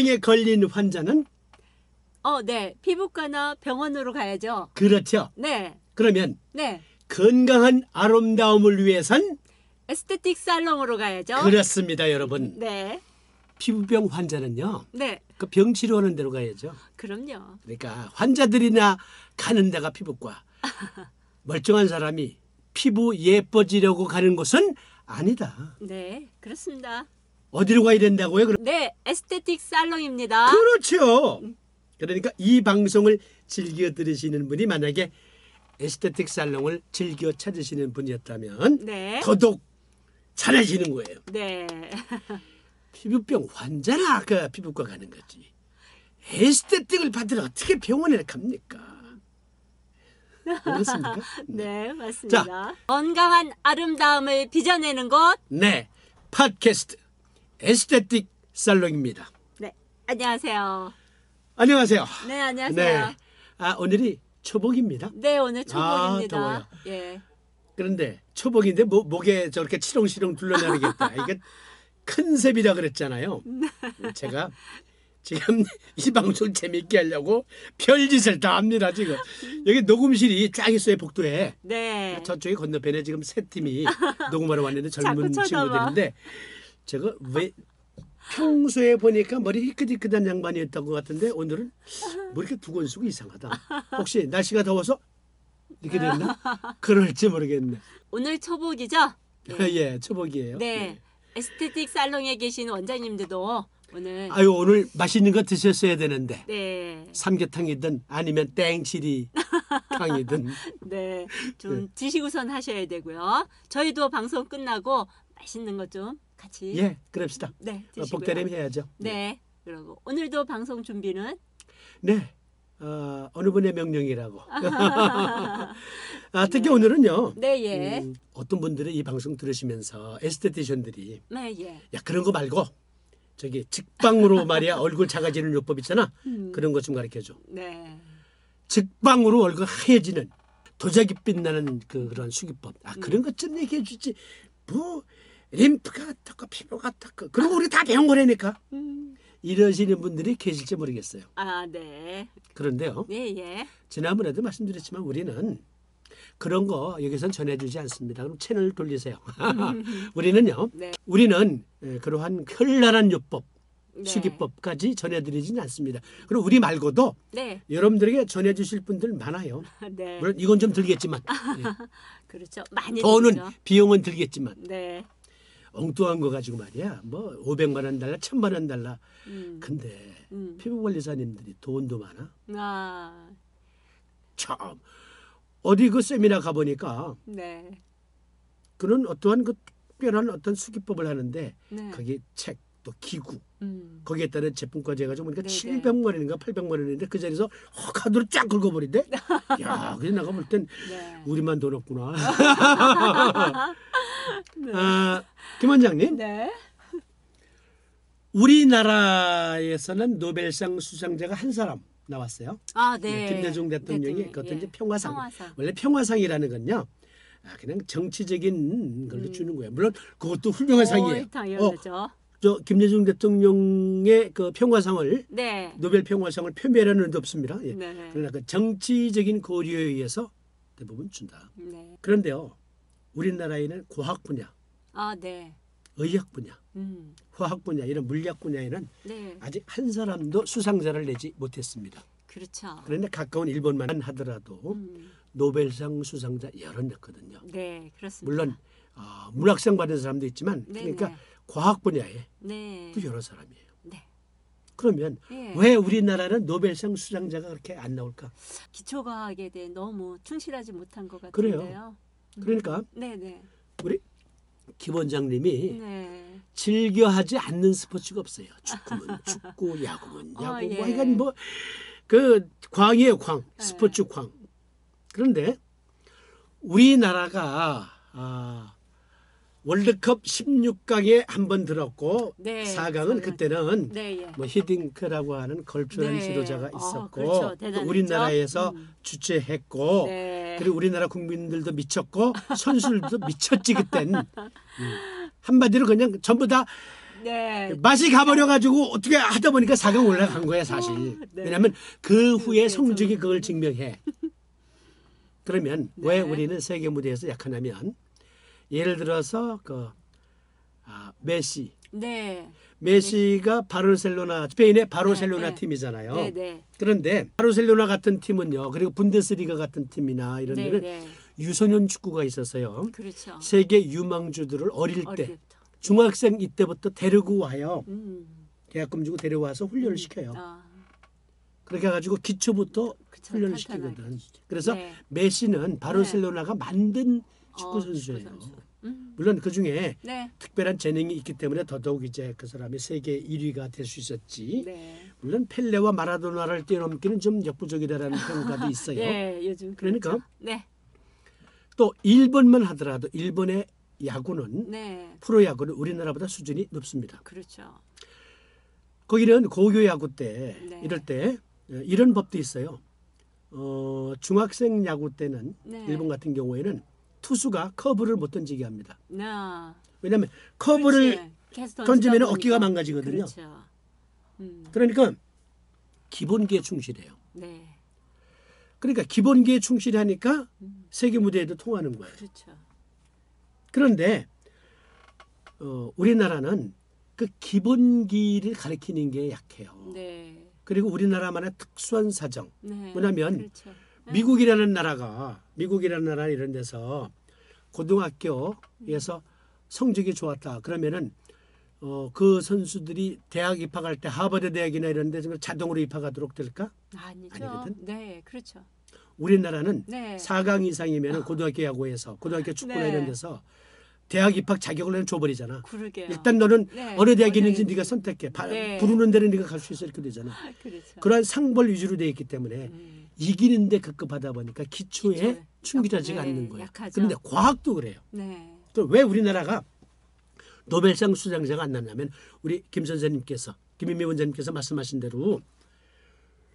피부병에 걸린 환자는 어, 네. 피부과나 병원으로 가야죠. 그렇죠. 네. 그러면 네. 건강한 아름다움을 위해선 에스테틱 살롱으로 가야죠. 그렇습니다, 여러분. 네. 피부병 환자는요. 네. 그 병 치료하는 데로 가야죠. 그럼요. 그러니까 환자들이나 가는 데가 피부과. 멀쩡한 사람이 피부 예뻐지려고 가는 곳은 아니다. 네. 그렇습니다. 어디로 가야 된다고요? 그럼 네. 에스테틱 살롱입니다. 그렇죠. 그러니까 이 방송을 즐겨 들으시는 분이 만약에 에스테틱 살롱을 즐겨 찾으시는 분이었다면 네. 더더욱 잘하시는 거예요. 네. 피부병 환자나 그 피부과 가는 거지. 에스테틱을 받으러 어떻게 병원에 갑니까? 그렇습니까? 네, 맞습니다. 건강한 아름다움을 빚어내는 곳. 네, 팟캐스트 에스테틱 살롱입니다. 네. 안녕하세요. 안녕하세요. 네, 안녕하세요. 네, 아 오늘이 초복입니다. 네, 오늘 아, 초복입니다. 더워요. 예. 그런데 초복인데 뭐, 목에 저렇게 치렁치렁 둘러나르겠다. 이게 컨셉이라 그랬잖아요. 제가 지금 이 방송 재밌게 하려고 별짓을 다 합니다 지금. 여기 녹음실이 쫙 있어요 복도에. 네. 저쪽에 건너편에 지금 세 팀이 녹음하러 왔는데 젊은. 친구들인데 제가 왜 평소에 보니까 머리 희끗희끗한 양반이었던 것 같은데 오늘은 뭐 이렇게 두건 쓰고 이상하다. 혹시 날씨가 더워서 이렇게 됐나? 그럴지 모르겠네. 오늘 초복이죠? 네. 예, 초복이에요. 네. 에스테틱 살롱에 계신 원장님들도 오늘 아유 오늘 맛있는 거 드셨어야 되는데 네. 삼계탕이든 아니면 땡치리 탕이든 네. 좀 드시고선 하셔야 되고요. 저희도 방송 끝나고 맛있는 거좀 같이 예 그럽시다. 네, 어, 드시고요. 복대림 해야죠. 네. 그리고 오늘도 방송 준비는 네. 어, 어느 분의 명령이라고. 아, 특히 오늘은요. 네, 예. 음, 어떤 분들이 이 방송 들으시면서 에스테티션들이 네, 예. 야 그런 거 말고 저기 직방으로 말이야 얼굴 작아지는 요법 있잖아. 음. 그런 것 좀 가르쳐 줘. 네. 직방으로 얼굴 하얘지는 도자기 빛 나는 그 그런 수기법. 아 그런 것좀 얘기해 주지. 뭐 림프가 어떻고 피부가 어떻고 그리고 우리 다 배운 거라니까. 음. 이러시는 분들이 계실지 모르겠어요. 아, 네. 그런데요. 네, 예. 지난번에도 말씀드렸지만 우리는 그런 거 여기선 전해주지 않습니다. 그럼 채널 돌리세요. 우리는요. 네. 우리는 에, 그러한 현란한 요법, 네. 수기법까지 전해드리지는 않습니다. 그리고 우리 말고도 네. 여러분들에게 전해주실 분들 많아요. 네. 물론 이건 좀 들겠지만 그렇죠. 많이 돈은 들죠. 비용은 들겠지만 네. 엉뚱한 거 가지고 말이야. 뭐 500만 원 달라, 1000만 원 달라. 음. 근데 음. 피부 관리사님들이 돈도 많아. 아, 참 어디 그 세미나 가 보니까 네. 그런 어떠한 그 특별한 어떤 수기법을 하는데 네. 거기 책 또 기구 음. 거기에 따른 제품까지 해가지고 보니까 네네. 700만 원인가 800만 원인데 그 자리에서 어, 카드로 쫙 긁어버린대. 야, 그래서 내가 볼땐 네. 우리만 돈 없구나. 아, 김 원장님, 네. 우리나라에서는 노벨상 수상자가 한 사람 나왔어요. 아, 네. 김대중 대통령이 대통령, 그것도 예. 이제 평화상. 평화상. 원래 평화상이라는 건요. 아, 그냥 정치적인 걸로 음. 주는 거예요. 물론 그것도 훌륭한 상이에요. 어, 당연하죠. 저 김대중 대통령의 그 평화상을 네. 노벨 평화상을 표명하는 일도 없습니다. 예. 네. 그러나 그 정치적인 고려에 의해서 대부분 준다. 네. 그런데요, 우리나라에는 과학 분야, 아, 네. 의학 분야, 음. 화학 분야 이런 물리학 분야에는 네. 아직 한 사람도 수상자를 내지 못했습니다. 그렇죠. 그런데 가까운 일본만 하더라도 음. 노벨상 수상자 여러 냈거든요. 네, 그렇습니다. 물론 어, 문학상 받은 사람도 있지만 네, 그러니까 네. 과학 분야에 네. 또 여러 사람이에요. 네. 그러면 예. 왜 우리나라는 노벨상 수상자가 그렇게 안 나올까? 기초 과학에 대해 너무 충실하지 못한 것 그래요. 같은데요. 그러니까 네, 네. 우리 김 원장님이 네. 즐겨 하지 않는 스포츠가 없어요. 축구면 축구, 야구면 야구, 아, 예. 뭐 이건 뭐 그 광이에요, 광. 네. 스포츠 광. 그런데 우리나라가 아, 월드컵 16강에 한 번 들었고 네, 4강은 저는- 그때는 네, 예. 뭐 히딩크라고 하는 걸프라는 네. 지도자가 어, 있었고 그렇죠. 또 대단했죠. 우리나라에서 음. 주최했고 네. 그리고 우리나라 국민들도 미쳤고 선수들도 미쳤지 그땐 음. 한마디로 그냥 전부 다 네. 맛이 가버려 가지고 어떻게 하다 보니까 4강 올라간 거야 사실. 어, 네. 왜냐하면 그 후에 그게 성적이 좀- 그걸 증명해. 그러면 왜 네. 우리는 세계 무대에서 약하냐면 예를 들어서 그 아, 메시 네. 메시가 바르셀로나 스페인의 바르셀로나 네, 네. 팀이잖아요. 네, 네. 그런데 바르셀로나 같은 팀은요. 그리고 분데스리가 같은 팀이나 이런 네, 데는 네. 유소년 축구가 있었어요. 그렇죠. 세계 유망주들을 어릴 어릴 때 때부터. 중학생 이때부터 데리고 와요. 음. 계약금 주고 데려와서 훈련을 시켜요. 아, 그렇게 해가지고 기초부터 그쵸, 훈련을. 시키거든. 그래서 네. 메시는 바르셀로나가 만든 축구 어, 선수예요. 축구 선수. 음. 물론 그 중에 네. 특별한 재능이 있기 때문에 더더욱 이제 그 사람이 세계 1위가 될 수 있었지. 네. 물론 펠레와 마라도나를 뛰어넘기는 좀 역부족이다라는 평가도 있어요. 네, 요즘 그러니까 그렇죠. 네. 또 일본만 하더라도 일본의 야구는 네. 프로 야구는 우리나라보다 수준이 높습니다. 그렇죠. 거기는 고교 야구 때 네. 이럴 때 어, 이런 법도 있어요. 어, 중학생 야구 때는 네. 일본 같은 경우에는 투수가 커브를 못 던지게 합니다. 나. 왜냐하면 커브를 던지면. 어깨가 망가지거든요. 그렇죠. 음. 그러니까 기본기에 충실해요. 네. 그러니까 기본기에 충실하니까 음. 세계 무대에도 통하는 거예요. 그렇죠. 그런데 어, 우리나라는 그 기본기를 가리키는 게 약해요. 네. 그리고 우리나라만의 특수한 사정. 네. 뭐냐면 그렇죠. 네. 미국이라는 나라가 미국이라는 나라 이런 데서 고등학교에서 성적이 좋았다. 그러면은 어, 그 선수들이 대학 입학할 때 하버드 대학이나 이런 데 자동으로 입학하도록 될까? 아니죠. 아니거든? 네, 그렇죠. 우리나라는 네. 4강 이상이면 고등학교 야구에서 고등학교 축구나 네. 이런 데서 대학 입학 자격을 그냥 줘버리잖아. 그러게요. 일단 너는 네, 어느 대학이 있는지. 네가 선택해. 바- 네. 부르는 데는 네가 갈 수 있어 이렇게 되잖아. 아, 그렇죠. 그러한 상벌 위주로 돼 있기 때문에 음. 이기는데 급급하다 보니까 기초에 기초에 충실하지가 약- 네, 않는 거예요. 약하죠. 그런데 과학도 그래요. 네. 또왜 우리나라가 노벨상 수상자가 안 났냐면 우리 김 선생님께서 김인미 원장님께서 말씀하신 대로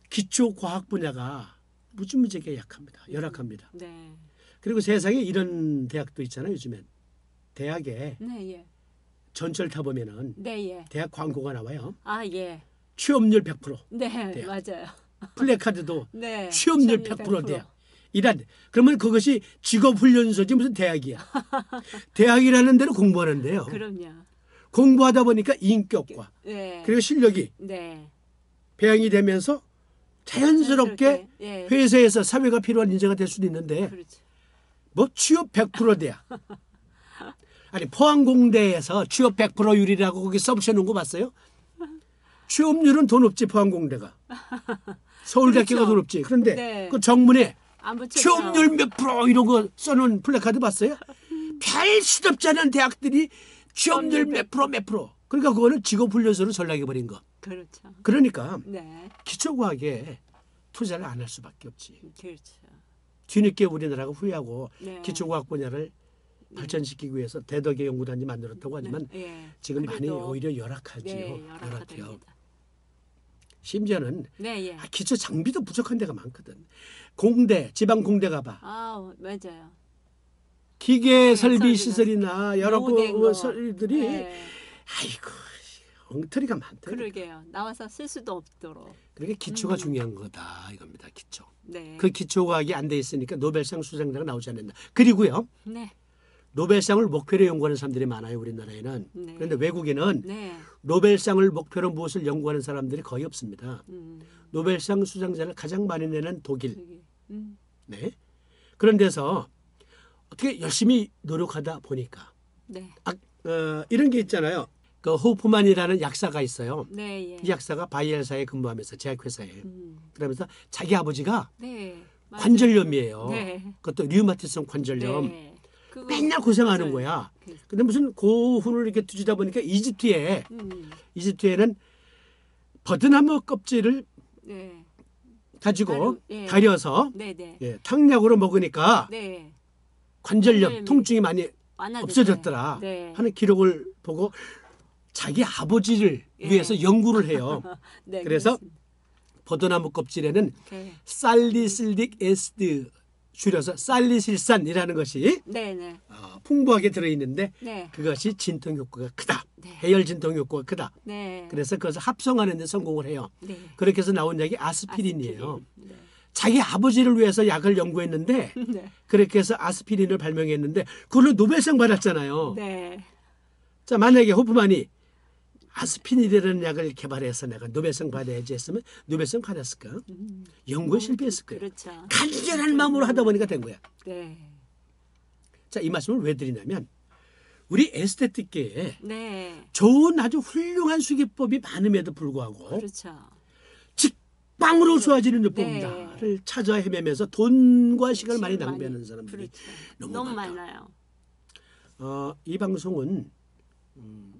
기초 과학 분야가 무지무지하게 약합니다. 열악합니다. 네. 그리고 세상에 이런 대학도 있잖아요. 요즘엔 대학에 네, 예. 전철 타보면은 네, 예. 대학 광고가 나와요. 아, 예. 취업률 100%. 네, 대학. 맞아요. 플래카드도 네. 취업률 100% 대학. 이란 그러면 그것이 직업 훈련소지 무슨 대학이야. 대학이라는 데로 공부하는데요. 그럼요. 공부하다 보니까 인격과 네. 그리고 실력이 네. 배양이 되면서 자연스럽게 예. 회사에서 사회가 필요한 인재가 될 수도 있는데 그렇죠. 뭐 취업 100% 대학. 아니 포항공대에서 취업 100%율이라고 거기 써붙여놓은 거 봤어요? 취업률은 더 높지 포항공대가. 서울대학교가 그렇죠. 더 높지. 그런데 네. 그 정문에 안 붙였죠. 취업률 몇 프로 이런 거 써놓은 플래카드 봤어요? 별 시덥지 않은 대학들이 취업률 몇 프로 몇 프로. 그러니까 그거는 직업훈련소로 전락해버린 거. 그렇죠. 그러니까 네. 기초과학에 투자를 안 할 수밖에 없지. 그렇죠. 뒤늦게 우리나라가 후회하고 네. 기초과학 분야를 발전시키기 위해서 대덕의 연구단지 만들었다고 하지만 네. 예. 지금 많이 오히려 열악하지요. 네, 열악해요. 심지어는 네, 예. 아, 기초 장비도 부족한 데가 많거든. 공대, 지방 공대 가봐. 아, 맞아요. 기계 설비 설비가 시설이나 여러 노후된 그 네. 아이고 엉터리가 많다. 그러게요. 나와서 쓸 수도 없도록. 그러니까 기초가 음. 중요한 거다 이겁니다. 기초. 네. 그 기초 과학이 안 돼 있으니까 노벨상 수상자가 나오지 않는다. 그리고요. 네. 노벨상을 목표로 연구하는 사람들이 많아요 우리나라에는. 네. 그런데 외국에는 네. 노벨상을 목표로 무엇을 연구하는 사람들이 거의 없습니다. 음. 노벨상 수상자를 가장 많이 내는 독일. 음. 네. 그런 데서 어떻게 열심히 노력하다 보니까 네. 아, 어, 이런 게 있잖아요. 그 호프만이라는 약사가 있어요. 네, 예. 이 약사가 바이엘사에 근무하면서 제약회사에 음. 그러면서 자기 아버지가 네. 관절염이에요. 네. 그것도 류마티성 관절염. 네. 그거 맨날 고생하는 맞아요. 거야. 그- 근데 무슨 고훈을 이렇게 두지다 보니까 이집트에 음. 이집트에는 버드나무 껍질을 네. 가지고 예. 네, 네. 예, 탕약으로 먹으니까 네. 관절염, 통증이 많이. 없어졌더라 네. 하는 기록을 보고 자기 아버지를 예. 위해서 연구를 해요. 네. 그래서. 버드나무 껍질에는 네. 살리실릭 에스드 줄여서 살리실산이라는 것이 네네. 어, 풍부하게 들어있는데 네. 그것이 진통 효과가 크다. 네. 해열 진통 효과가 크다. 네. 그래서 그것을 합성하는 데 성공을 해요. 네. 그렇게 해서 나온 약이 아스피린이에요. 아스피린. 자기 아버지를 위해서 약을 연구했는데 네. 네. 그렇게 해서 아스피린을 발명했는데 그걸로 노벨상 받았잖아요. 네. 자 만약에 호프만이 아스피린이라는 약을 개발해서 내가 노벨상 받아야지 했으면 노벨상 받았을까? 연구에 실패했을 거예요. 그렇죠. 간절한 마음으로 하다 보니까 된 거야. 네. 자 이 말씀을 왜 드리냐면 우리 에스테틱계에 네. 좋은 아주 훌륭한 수기법이 많음에도 불구하고 그렇죠. 좋아지는 네. 요법이다를 찾아 헤매면서 돈과 시간을 많이 낭비하는 사람들이 그렇죠. 너무 너무. 많아요. 어, 이 방송은 음,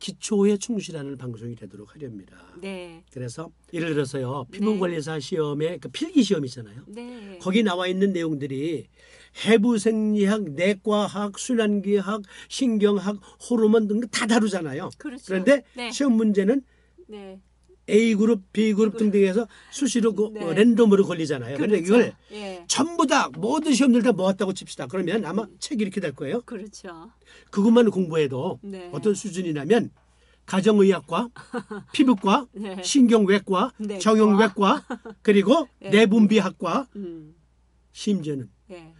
기초에 충실하는 방송이 되도록 하렵니다. 네. 그래서 예를 들어서요 피부관리사 시험에 그 필기 시험 있잖아요. 네. 거기 나와 있는 내용들이 해부생리학, 내과학, 순환기학, 신경학, 호르몬 등다 다루잖아요. 그렇죠. 그런데 네. 시험 문제는 네. A 그룹, B 그룹 등등해서 수시로 그 네. 어, 랜덤으로 걸리잖아요. 그런데 그렇죠. 이걸 예. 전부 다 모든 시험들 다 모았다고 칩시다. 그러면 아마 책이 이렇게 될 거예요. 그렇죠. 그것만 공부해도 네. 어떤 수준이냐면 가정의학과, 피부과, 네. 신경외과, 내과. 정형외과, 그리고 네. 내분비학과, 음. 심지어는 예.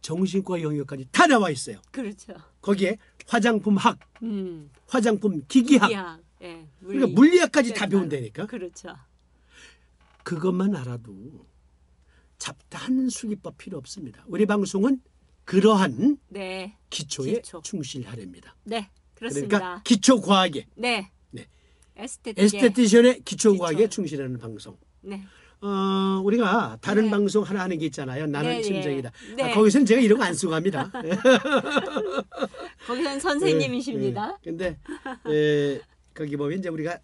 정신과 영역까지 다 나와 있어요. 그렇죠. 거기에 화장품학, 음. 화장품 기기학, 기학. 예. 그러니까 물리학까지 다 네, 배운다니까. 그렇죠. 그것만 알아도 잡다한 수기법 필요 없습니다. 우리 방송은 그러한 네. 기초에 기초. 충실하렵니다. 네. 그렇습니다. 그러니까 기초 과학에 네. 네. 에스테틱. 에스테티션의 기초. 과학에 충실하는 방송. 네. 어, 우리가 다른 네. 방송 하나 하는 게 있잖아요. 나는 네, 네. 심정이다. 네. 아, 거기서는 제가 이런 거 안 쓰고 합니다. 거기선 선생님이십니다. 예, 근데 에, 거기 보면 이제 우리가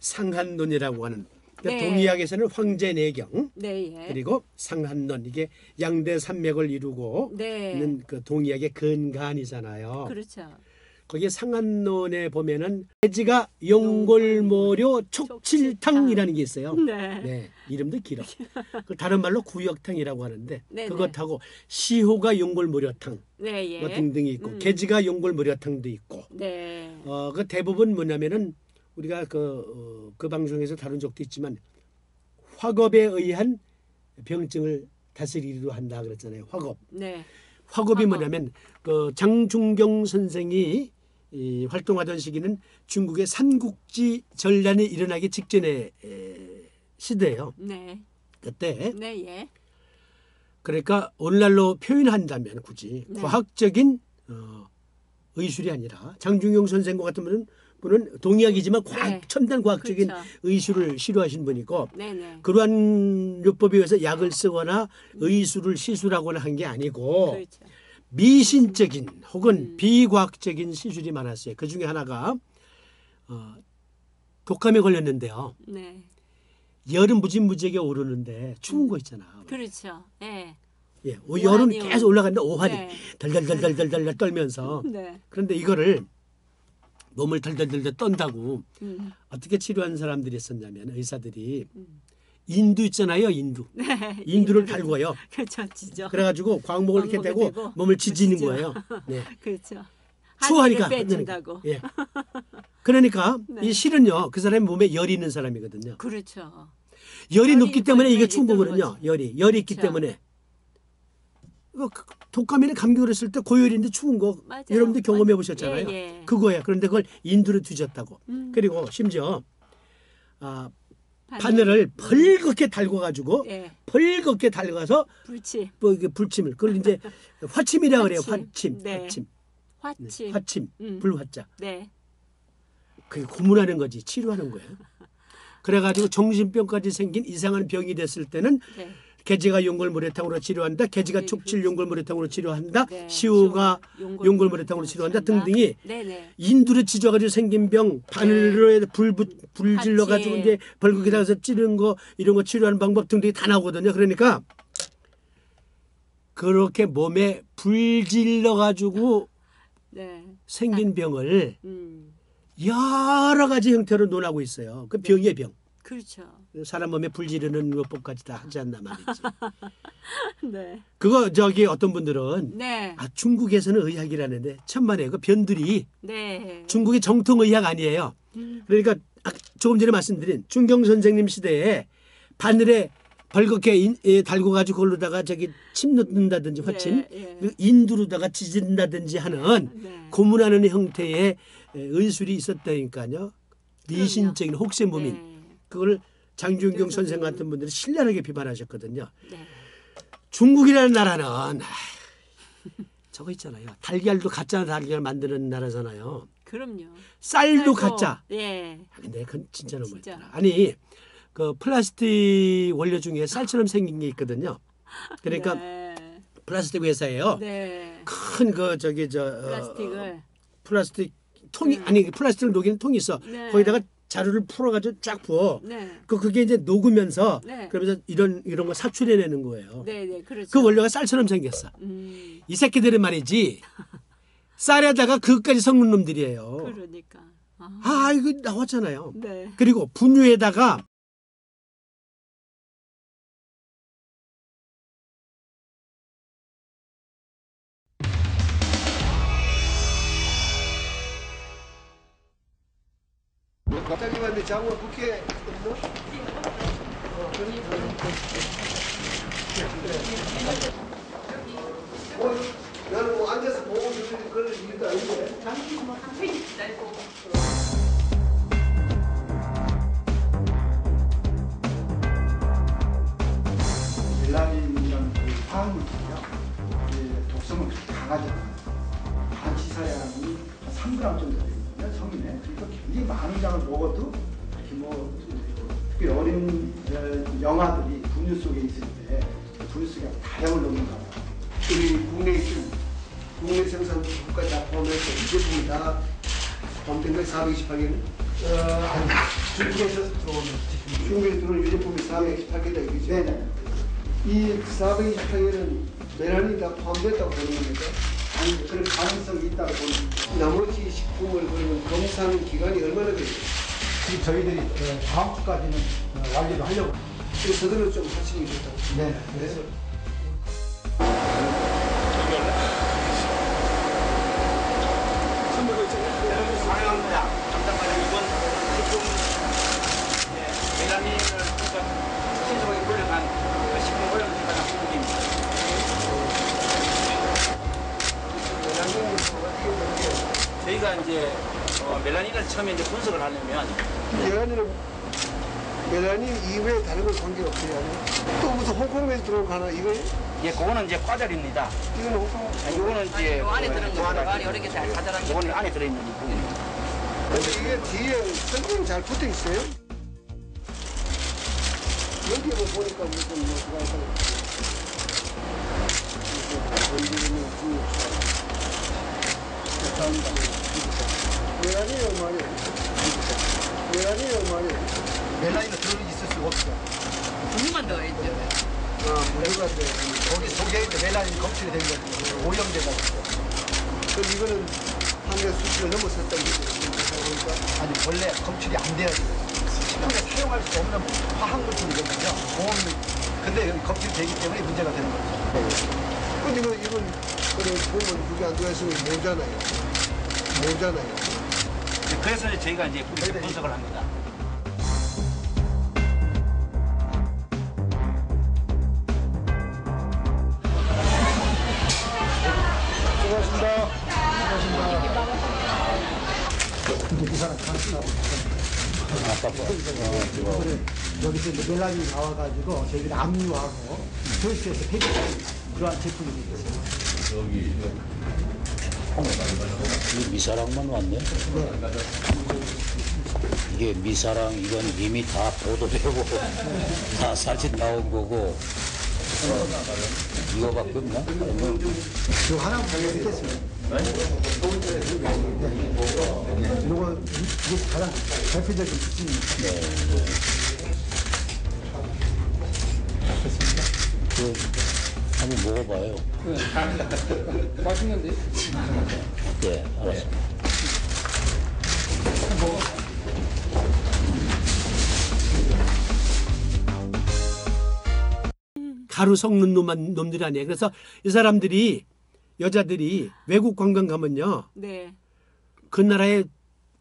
상한론이라고 하는 그러니까 네. 동의학에서는 황제내경 네. 예. 그리고 상한론 이게 양대 산맥을 이루고 네. 있는 그 동의학의 근간이잖아요. 그렇죠. 거기 상한론에 보면은 해지가 용골모료 촉칠탕이라는 게 있어요. 네. 네, 이름도 길어. 그 다른 말로 구역탕이라고 하는데 네, 그것하고 시호가 용골모료탕 네. 예. 뭐 등등이 있고 음. 개지가 용골모료탕도 있고 네. 어, 그 대부분 뭐냐면은 우리가 그, 어, 그 방송에서 다룬 적도 있지만 화겁에 의한 병증을 다스리기도 한다 그랬잖아요. 화겁. 네. 화겁이 화겁. 뭐냐면 그 장중경 선생이 이 활동하던 시기는 중국의 삼국지 전란이 일어나기 직전의 에, 시대예요. 네. 그때 네. 예. 그러니까 오늘날로 표현한다면 굳이 네. 과학적인 어, 의술이 아니라 장중용 선생과 같은 분은 분은 동의학이지만 과학 네. 첨단 과학적인 그렇죠. 의술을 싫어하신 분이고 네. 네. 그러한 요법에 의해서 약을 쓰거나 의술을 시술하거나 한 게 아니고 그렇죠. 미신적인 혹은 음. 비과학적인 시술이 많았어요. 그 중에 하나가 어, 독감에 걸렸는데요. 네. 열은 무지무지하게 오르는데 추운 거 있잖아. 그렇죠. 예. 예, 오- 열은 오한이요. 계속 올라가는데 오한이 네. 덜덜덜덜덜덜 떨면서 네. 그런데 이거를 몸을 덜덜덜덜 떤다고 음. 어떻게 치료한 사람들이 있었냐면 의사들이 음. 인두 있잖아요 인두 네. 인두를 달고요 그렇죠. 지죠. 그래가지고 광목을 이렇게 대고 대고 몸을 지지는 지죠. 거예요 네. 그렇죠. 추하니까 한기를 빼준다고. 예. 그러니까 네. 이 실은요 그 사람의 몸에 열이 있는 사람이거든요 그렇죠. 열이 열이 높기 때문에 이게 추운 거거든요 열이 열이 있기 그렇죠. 때문에 그- 독감이나 감기 걸렸을 때 고열인데 추운 거 맞아요. 여러분들 경험해 맞- 보셨잖아요 예, 예. 그거야 그런데 그걸 인두로 뒤졌다고 음. 그리고 심지어 아, 바늘. 바늘을 벌겋게 달궈 가지고 예. 벌겋게 달궈서 불치. 뭐 이게 불침을 그걸 이제 화침이라 그래요 화침. 화침 네. 화침 네, 화치. 화침 음. 불화자 네. 그게 고문하는 거지 치료하는 거예요. 그래가지고 정신병까지 생긴 이상한 병이 됐을 때는 네. 개지가 용골모래탕으로 치료한다. 개지가 네, 촉칠 그렇죠. 용골모래탕으로 치료한다. 네. 시호가 용골- 용골모래탕으로 치료한다 등등이 네네. 인두를 찢어가지고 생긴 병 바늘로 불, 불, 불 같이. 질러가지고 이제 벌겋게 나가서 찌르는 거 이런 거 치료하는 방법 등등이 다 나오거든요. 그러니까 그렇게 몸에 불 질러가지고 네. 생긴 병을 음. 여러 가지 형태로 논하고 있어요. 그 병의 병. 그렇죠. 사람 몸에 불 지르는 요법까지 다 하지 않나 말이지. 네. 그거 저기 어떤 분들은 네. 아 중국에서는 의학이라는데 천만에 그 변들이 네. 중국의 정통 의학 아니에요. 음. 그러니까 아, 조금 전에 말씀드린 중경 선생님 시대에 바늘에 벌겋게 인, 예, 달고 가지고 그걸로다가 저기 침 넣는다든지 화침 네, 예. 인두로다가 찢는다든지 하는 네. 고문하는 형태의 예, 의술이 있었다니까요. 미신적인 혹세 무민 네. 그걸 장준경 그래서 선생 그- 같은 분들이 신랄하게 비판하셨거든요. 네. 중국이라는 나라는 아, 저거 있잖아요. 달걀도 가짜 달걀 만드는 나라잖아요. 그럼요. 쌀도 가짜. 예. 아, 근데 그건 진짜. 너무했더라. 아니 그 플라스틱 원료 중에 쌀처럼 생긴 게 있거든요. 그러니까 네. 플라스틱 회사예요. 네. 큰그 저기 저 어, 플라스틱을 플라스틱 통이 음. 아니 플라스틱을 녹이는 통이 있어. 네. 거기다가 자루를 풀어가지고 쫙 부어. 네. 그 그게 이제 녹으면서 네. 그러면서 이런 이런 거 사출해내는 거예요. 네, 네. 그렇죠. 그 원료가 쌀처럼 생겼어. 음. 이 새끼들은 말이지 쌀에다가 그것까지 섞는 놈들이에요. 그러니까. 아. 아 이거 나왔잖아요. 네. 그리고 분유에다가 갑자기 왔는데 장관 국회 없나? 뭐, 나는 뭐 앉아서 보고 있는 그런 일도 아닌데. 418개는 어, 중국에서 들어오는 중국에서 들어오는 유제품이 418개 되겠죠? 네네. 이 418개는 메란이 다 포함됐다고 보는 겁니까? 아니, 그런 가능성이 있다고 보는 겁니다. 나무로치 식품을 그러면 검사하는 기간이 얼마나 되죠? 지금 저희들이 그 다음 주까지는 어, 완료를 하려고. 지금 서둘러 좀 하시는 게 좋다고. 네. 그래서. 저희가 이제 어, 멜라닌을 처음에 이제 분석을 하려면 메라닌은 메라닌 이외에 다른 건 관계가 없어요. 아니요? 또 무슨 홍콩에서 들어온 거 하나 이거 예, 그거는 이제 과자입니다. 이거는 홍콩 아, 이거는 이제 요 안에 들은 거. 안에 여러 개다 가져간 거. 이거는 안에 들어있는 부분입니다. 근데 이게 뒤에 설명이 잘 붙어 있어요. 여기에 뭐 보니까 무슨 뭐 그거 하여튼 건드리는 라닌이 얼마예요? 메라닌이 얼마예요? 멜라닌은 들어 있을 수가 없어요. 분유만 넣어야죠. 아, 무료가 돼. 거기 있는 멜라닌이 검출이 된 거죠. 오염돼가지고. 그럼 이거는 한해 수치를 넘어섰다는 거죠. 그러니까 아니 원래 검출이 안 돼야 돼요. 식품에 사용할 수 없는 화학물질이거든요. 보험 근데 여기 검출이 되기 때문에 문제가 되는 거죠. 근데 이거 이건 그래 보면 그게 안 들어있으면 모자나요. 모자나요. 이제 그래서 이제 저희가 이제 이렇게 분석을 합니다. 수고하셨습니다. 그 사람 여기서 이제 멜라닌이 나와가지고 저희들이 압류하고 조이스에서 폐기하는 그러한 제품이. 이 미사랑만 왔네. 이게 미사랑 이건 이미 다 보도되고 다 사진 나온 거고 이거밖에 없나? 그 하나 보여드리겠습니다. 네. 이거 이게 가장 대표적인 특징입니다. 그 한번 먹어봐요. 맛있는데? 네, 알았습니다. 가루 섞는 놈만 놈들이 아니에요. 그래서 이 사람들이 여자들이 외국 관광 가면요 네. 그 나라의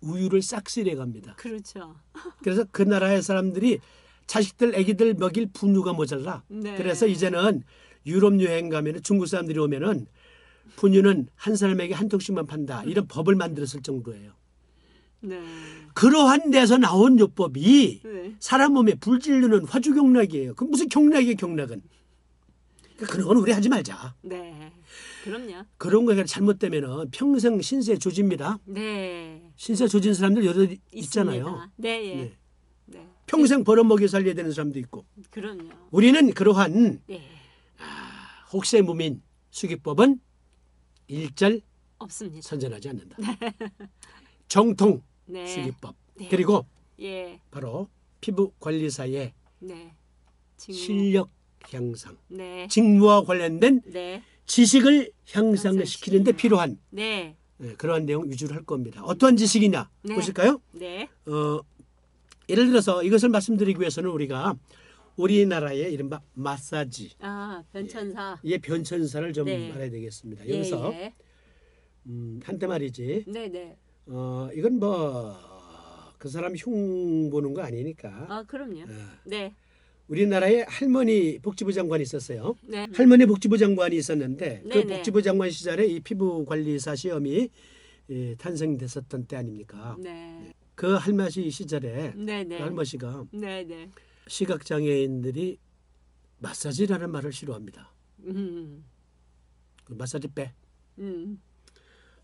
우유를 싹쓸이해 갑니다. 그렇죠. 그래서 그 나라의 사람들이 자식들 아기들 먹일 분유가 모자라. 네. 그래서 이제는 유럽 여행 가면은 중국 사람들이 오면은 분유는 한 사람에게 한 통씩만 판다. 이런 법을 만들었을 정도예요. 네. 그러한 데서 나온 요법이 네. 사람 몸에 불질르는 화주 경락이에요. 그 무슨 경락이에요, 경락은. 그러니까 그런 건 우리 하지 말자. 네. 그럼요. 그런 거가 잘못되면은 평생 신세 조집니다. 네. 신세 조진 사람들 여러 있습니다. 있잖아요. 네, 예. 네. 네. 평생 벌어먹여 살려야 되는 사람도 있고. 그럼요. 우리는 그러한 네. 혹세무민 수기법은 일절 없습니다. 선전하지 않는다. 정통 네. 수기법 네. 그리고 예. 바로 피부 관리사의 네. 실력 향상, 네. 직무와 관련된 네. 지식을 향상시키는 데 향상시키는. 필요한 네. 네, 그러한 내용 위주로 할 겁니다. 어떠한 지식이냐 네. 보실까요? 네. 어, 예를 들어서 이것을 말씀드리기 위해서는 우리가 우리나라의 이른바 마사지 아, 변천사. 의 변천사를 좀 네. 알아야 되겠습니다. 예, 여기서 예. 음, 한때 말이지 네, 네. 어, 이건 뭐 그 사람 흉 보는 거 아니니까 아, 그럼요. 어, 네. 우리나라에 할머니 복지부 장관이 있었어요. 네. 할머니 복지부 장관이 있었는데 그 네네. 복지부 장관 시절에 이 피부 관리사 시험이 예, 탄생됐었던 때 아닙니까? 네. 그 할머니 시절에 네, 그 네. 할머니가 네, 네. 시각 장애인들이 마사지라는 말을 싫어합니다. 음. 그 마사지 빼. 음.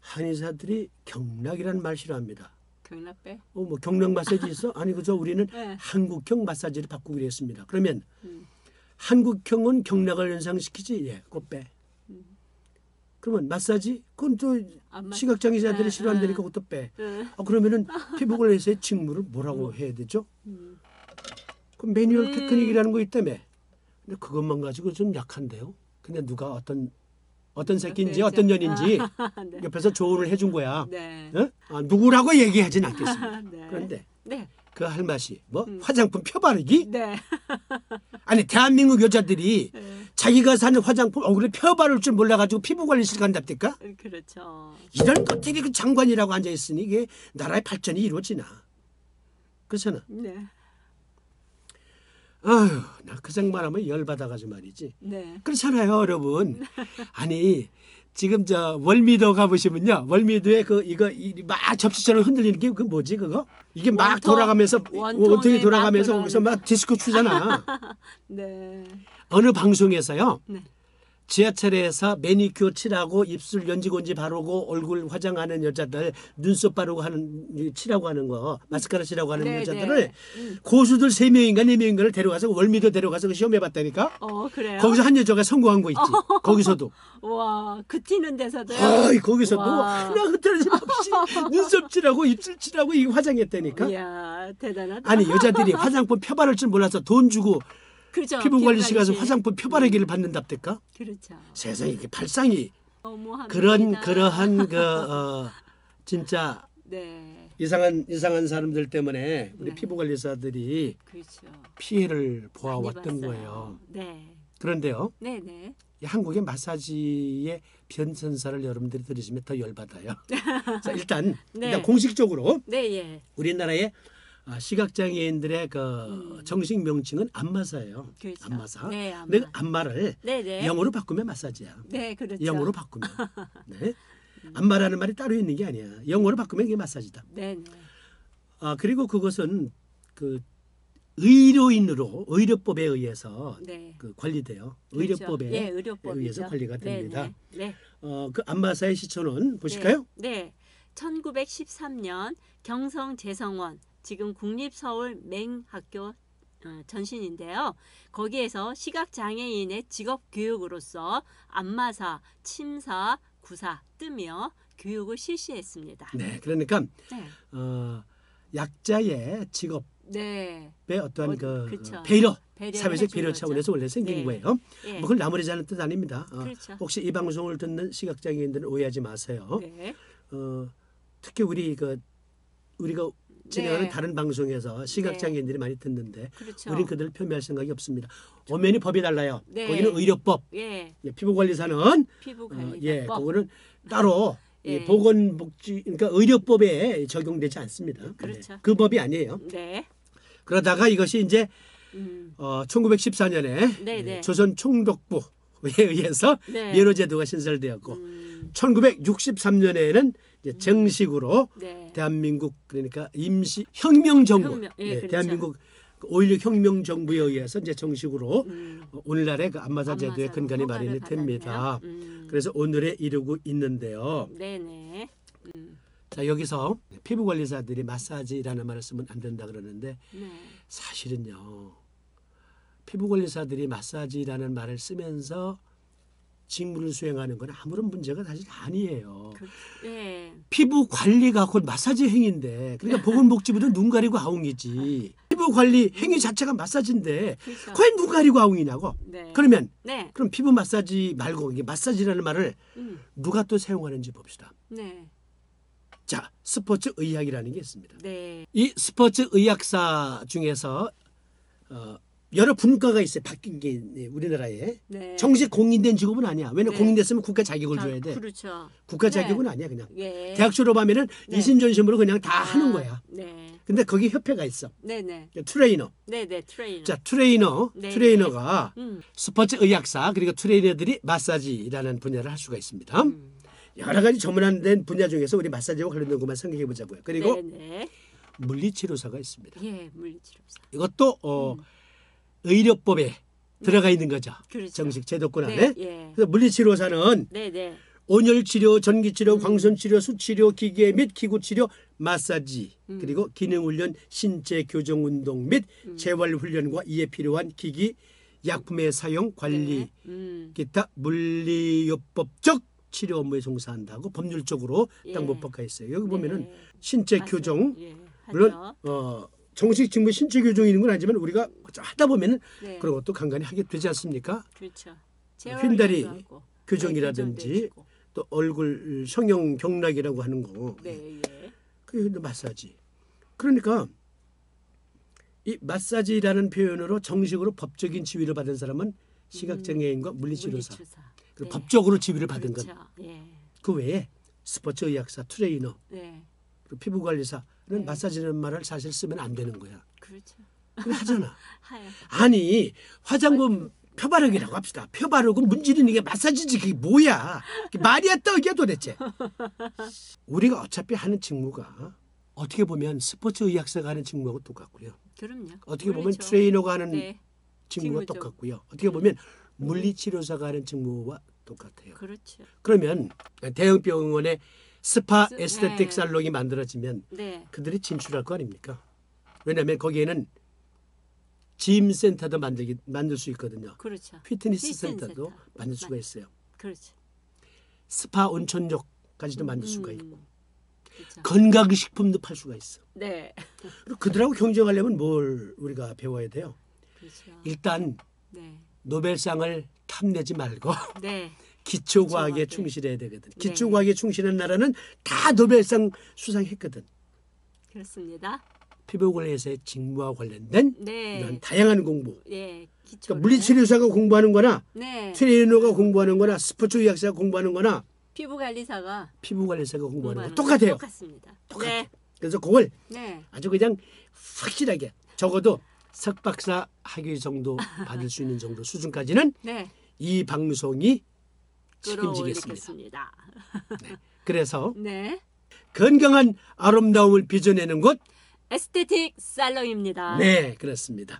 한의사들이 경락이라는 말 싫어합니다. 경락배. 어, 뭐 경락 마사지 있어? 아니 그저 우리는 네. 한국형 마사지를 바꾸기로 했습니다. 그러면 음. 한국형은 경락을 연상시키지, 예, 그거 빼. 그러면 마사지? 그건 또 시각장애자들이 네, 싫어한다니까 네. 그것도 빼. 네. 아, 그러면은 피부관리사의 직무를 뭐라고 해야 되죠? 그 매뉴얼 음. 테크닉이라는 거 있다며. 근데 그것만 가지고 좀 약한데요. 근데 누가 어떤 어떤 새끼인지 그렇죠. 어떤 년인지 아, 네. 옆에서 조언을 해준 거야. 네. 어? 아, 누구라고 얘기하진 않겠습니다. 네. 그런데 네. 그 할맛이 뭐 화장품 펴바르기? 네. 아니 대한민국 여자들이 네. 자기가 사는 화장품 얼굴에 펴바를 줄 몰라가지고 피부 관리실 간답니까? 그렇죠. 이런 것들이 그 장관이라고 앉아 있으니 이게 나라의 발전이 이루어지나? 그렇잖아. 네. 아휴 나 그 생각하면 열 받아가지고 말이지. 네. 그렇잖아요, 여러분. 아니 지금 저 월미도 가보시면요, 월미도에 그 이거 이- 막 접시처럼 흔들리는 게 그 뭐지 그거? 이게 막 원통, 돌아가면서 원통에 원통이 막 돌아가면서 돌아가는 거기서 막 디스코 추잖아. 네. 어느 방송에서요. 네. 지하철에서 매니큐어 칠하고 입술 연지곤지 바르고 얼굴 화장하는 여자들 눈썹 바르고 하는 이 칠하고 하는 거 마스카라 칠하고 하는 네, 여자들을 네. 음. 고수들 세 명인가 네 명인가를 데려가서 월미도 데려가서 그 시험해 봤다니까. 어, 그래요? 거기서 한 여자가 성공한 거 있지. 거기서도. 와, 그 튀는 데서도요. 아이 거기서도 와. 하나 흐트러짐 없이 눈썹 칠하고 입술 칠하고 이 화장했다니까. 이야, 대단하다. 아니 여자들이 화장품 펴바를 줄 몰라서 돈 주고 그렇죠. 피부관리실 가서. 화장품 펴바르기를 받는답니까? 그렇죠. 세상에 이게 발상이. 그런 그러한 그 어, 진짜 네. 이상한 이상한 사람들 때문에 우리 네. 피부관리사들이 그렇죠. 피해를 보아왔던. 거예요. 네. 그런데요, 네, 네. 이 한국의 마사지의 변천사를 여러분들이 들으시면 더 열받아요. 자, 일단 네. 일단 공식적으로 네, 예. 우리나라의 아, 시각장애인들의 그 정식 명칭은 안마사예요. 음. 그렇죠. 안마사. 네, 안마. 근데 그 안마를 네, 네. 영어로 바꾸면 마사지야. 네, 그렇죠. 영어로 바꾸면. 네. 안마라는 말이 따로 있는 게 아니야. 영어로 바꾸면 이게 마사지다. 네, 네. 아 그리고 그것은 그 의료인으로 의료법에 의해서 네. 그 관리돼요. 그렇죠. 의료법에 예, 의료법이죠. 의해서 관리가 네, 됩니다. 네. 네. 어, 그 안마사의 시초는 보실까요? 네. 네. 1913년 경성 재성원 지금 국립서울 맹학교 어, 전신인데요. 거기에서 시각 장애인의 직업 교육으로서 안마사, 침사, 구사 뜨며 교육을 실시했습니다. 네. 그러니까 네. 어, 약자의 직업의 네. 어떠한 어, 그 그쵸. 배려, 사회적 배려. 차원에서 원래 생긴 네. 거예요. 예. 뭐 그걸 나무리자는 뜻 아닙니다. 어, 그렇죠. 혹시 이 방송을 듣는 시각장애인들은 오해하지 마세요. 네. 어, 특히 우리 그 우리가 진행하는 네. 다른 방송에서 시각장애인들이 많이 듣는데 그렇죠. 우린 그들을 폄훼할 생각이 없습니다. 엄연히 법이 달라요. 네. 거기는 의료법, 예, 예, 피부관리사는 피부 어, 관리. 예, 그거는 따로 이 예. 보건복지 그러니까 의료법에 적용되지 않습니다. 그렇죠. 네. 그 법이 아니에요. 네. 그러다가 이것이 이제 음. 어, 1914년에 네, 네. 조선 총독부에 의해서 네. 면허제도가 신설되었고 음. 1963년에는 이제 정식으로 네. 대한민국 그러니까 임시 혁명 정부, 혁명, 예, 예, 그렇죠. 대한민국 5.16 혁명 정부에 의해서 이제 정식으로 음. 어, 오늘날의 그 안마사 제도의 근간이 마련이 됩니다. 음. 그래서 오늘에 이르고 있는데요. 네네. 음. 자 여기서 피부 관리사들이 마사지라는 말을 쓰면 안 된다 그러는데 네. 사실은요 피부 관리사들이 마사지라는 말을 쓰면서 직무를 수행하는 건 아무런 문제가 사실 아니에요. 그, 예. 피부 관리가 곧 마사지 행위인데 그러니까 보건복지부도 눈 가리고 아웅이지 피부 관리 행위 자체가 마사지인데 그렇죠. 과연 눈 가리고 아웅이냐고 네. 그러면 네. 그럼 피부 마사지 말고 이게 마사지라는 말을 음. 누가 또 사용하는지 봅시다. 네. 자 스포츠 의학이라는 게 있습니다. 네. 이 스포츠 의학사 중에서 어, 여러 분과가 있어요. 바뀐 게 우리나라에 네. 정식 공인된 직업은 아니야. 왜냐면 네. 공인됐으면 국가 자격을 자, 줘야 돼. 그렇죠. 국가 네. 자격은 아니야 그냥. 예. 대학 졸업하면은 네. 이심전심으로 그냥 다 아, 하는 거야. 네. 근데 거기 협회가 있어. 네네. 트레이너. 네네. 트레이너. 자 트레이너, 네. 트레이너가 음. 스포츠 의학사 그리고 트레이너들이 마사지라는 분야를 할 수가 있습니다. 음. 여러 가지 전문화된 분야 중에서 우리 마사지와 관련된 것만 생각해 보자고요. 그리고 네네. 물리치료사가 있습니다. 예, 물리치료사. 이것도 어, 의료법에 들어가 있는 거죠. 음. 그렇죠. 정식 제도권 네, 안에. 예. 그래서 물리치료사는 네네. 온열치료, 전기치료, 음. 광선치료, 수치료, 기계 및 기구치료, 마사지, 음. 그리고 기능훈련, 신체 교정 운동 및 재활훈련과 이에 필요한 기기, 약품의 사용, 관리, 네. 음. 기타 물리요법적 치료 업무에 종사한다고 법률적으로 예. 딱 못 박혀 있어요. 여기 보면은 네. 신체 맞습니다. 교정, 예. 물론. 어, 정식 직무 신체 교정이 있는 건 아니지만 우리가 하다 보면은 네. 그런 것도 간간히 하게 되지 않습니까? 그렇죠. 휜다리. 교정이라든지 네, 해주고. 또 얼굴 성형 경락이라고 하는 거. 네, 예. 또 마사지. 그러니까 이 마사지라는 표현으로 정식으로 법적인 지위를 받은 사람은 시각장애인과 물리치료사. 물리치료사. 그리고 네. 법적으로 지위를 받은 것. 그렇죠. 예. 그 외에 스포츠 의학사, 트레이너, 네. 그리고 피부 관리사는 네. 마사지라는 말을 사실 쓰면 안 되는 거야. 그렇죠. 하잖아. 아니 화장품 펴 바르기라고 합시다. 펴 바르고 문지르는 게 마사지지 그게 뭐야? 그게 말이야 떡이야 도대체. 우리가 어차피 하는 직무가 어떻게 보면 스포츠 의학사가 하는 직무하고 똑같고요. 그럼요. 어떻게 보면 물리치료. 트레이너가 하는 네. 직무와 직무죠. 똑같고요. 어떻게 보면 물리치료사가 하는 직무와 똑같아요. 그렇죠. 그러면 대형 병원에 스파 스- 에스테틱 네. 살롱이 만들어지면 네. 그들이 진출할 거 아닙니까? 왜냐하면 거기에는 gym 센터도 만들기 만들 수 있거든요. 그렇죠. 피트니스 피트니스 센터도 센터. 만들 수가 있어요. 그렇죠. 스파 온천욕까지도 만들 수가 있고 음. 그렇죠. 건강식품도 팔 수가 있어. 네. 그들하고 경쟁하려면 뭘 우리가 배워야 돼요? 그렇죠. 일단 네. 노벨상을 탐내지 말고 네. 기초과학에. 충실해야 되거든. 네. 기초과학에 충실한 나라는 다 노벨상 수상했거든. 그렇습니다. 피부관리에서의 직무와 관련된 네. 이런 다양한 공부. 예. 기초. 그러니까 물리치료사가 공부하는 거나 네. 트레이너가 공부하는 거나 스포츠 의학사가 공부하는 거나 피부 관리사가 피부관리사가 공부하는 거 공부하는 똑같아요. 똑같습니다. 똑같아. 네. 그래서 그걸 네. 아주 그냥 확실하게 적어도 석박사 학위 정도 받을 수 있는 정도 수준까지는 네. 이 방송이 책임지겠습니다. 끌어올리겠습니다. 그래서 네. 건강한 아름다움을 빚어내는 곳, 에스테틱 살롱입니다. 네 그렇습니다.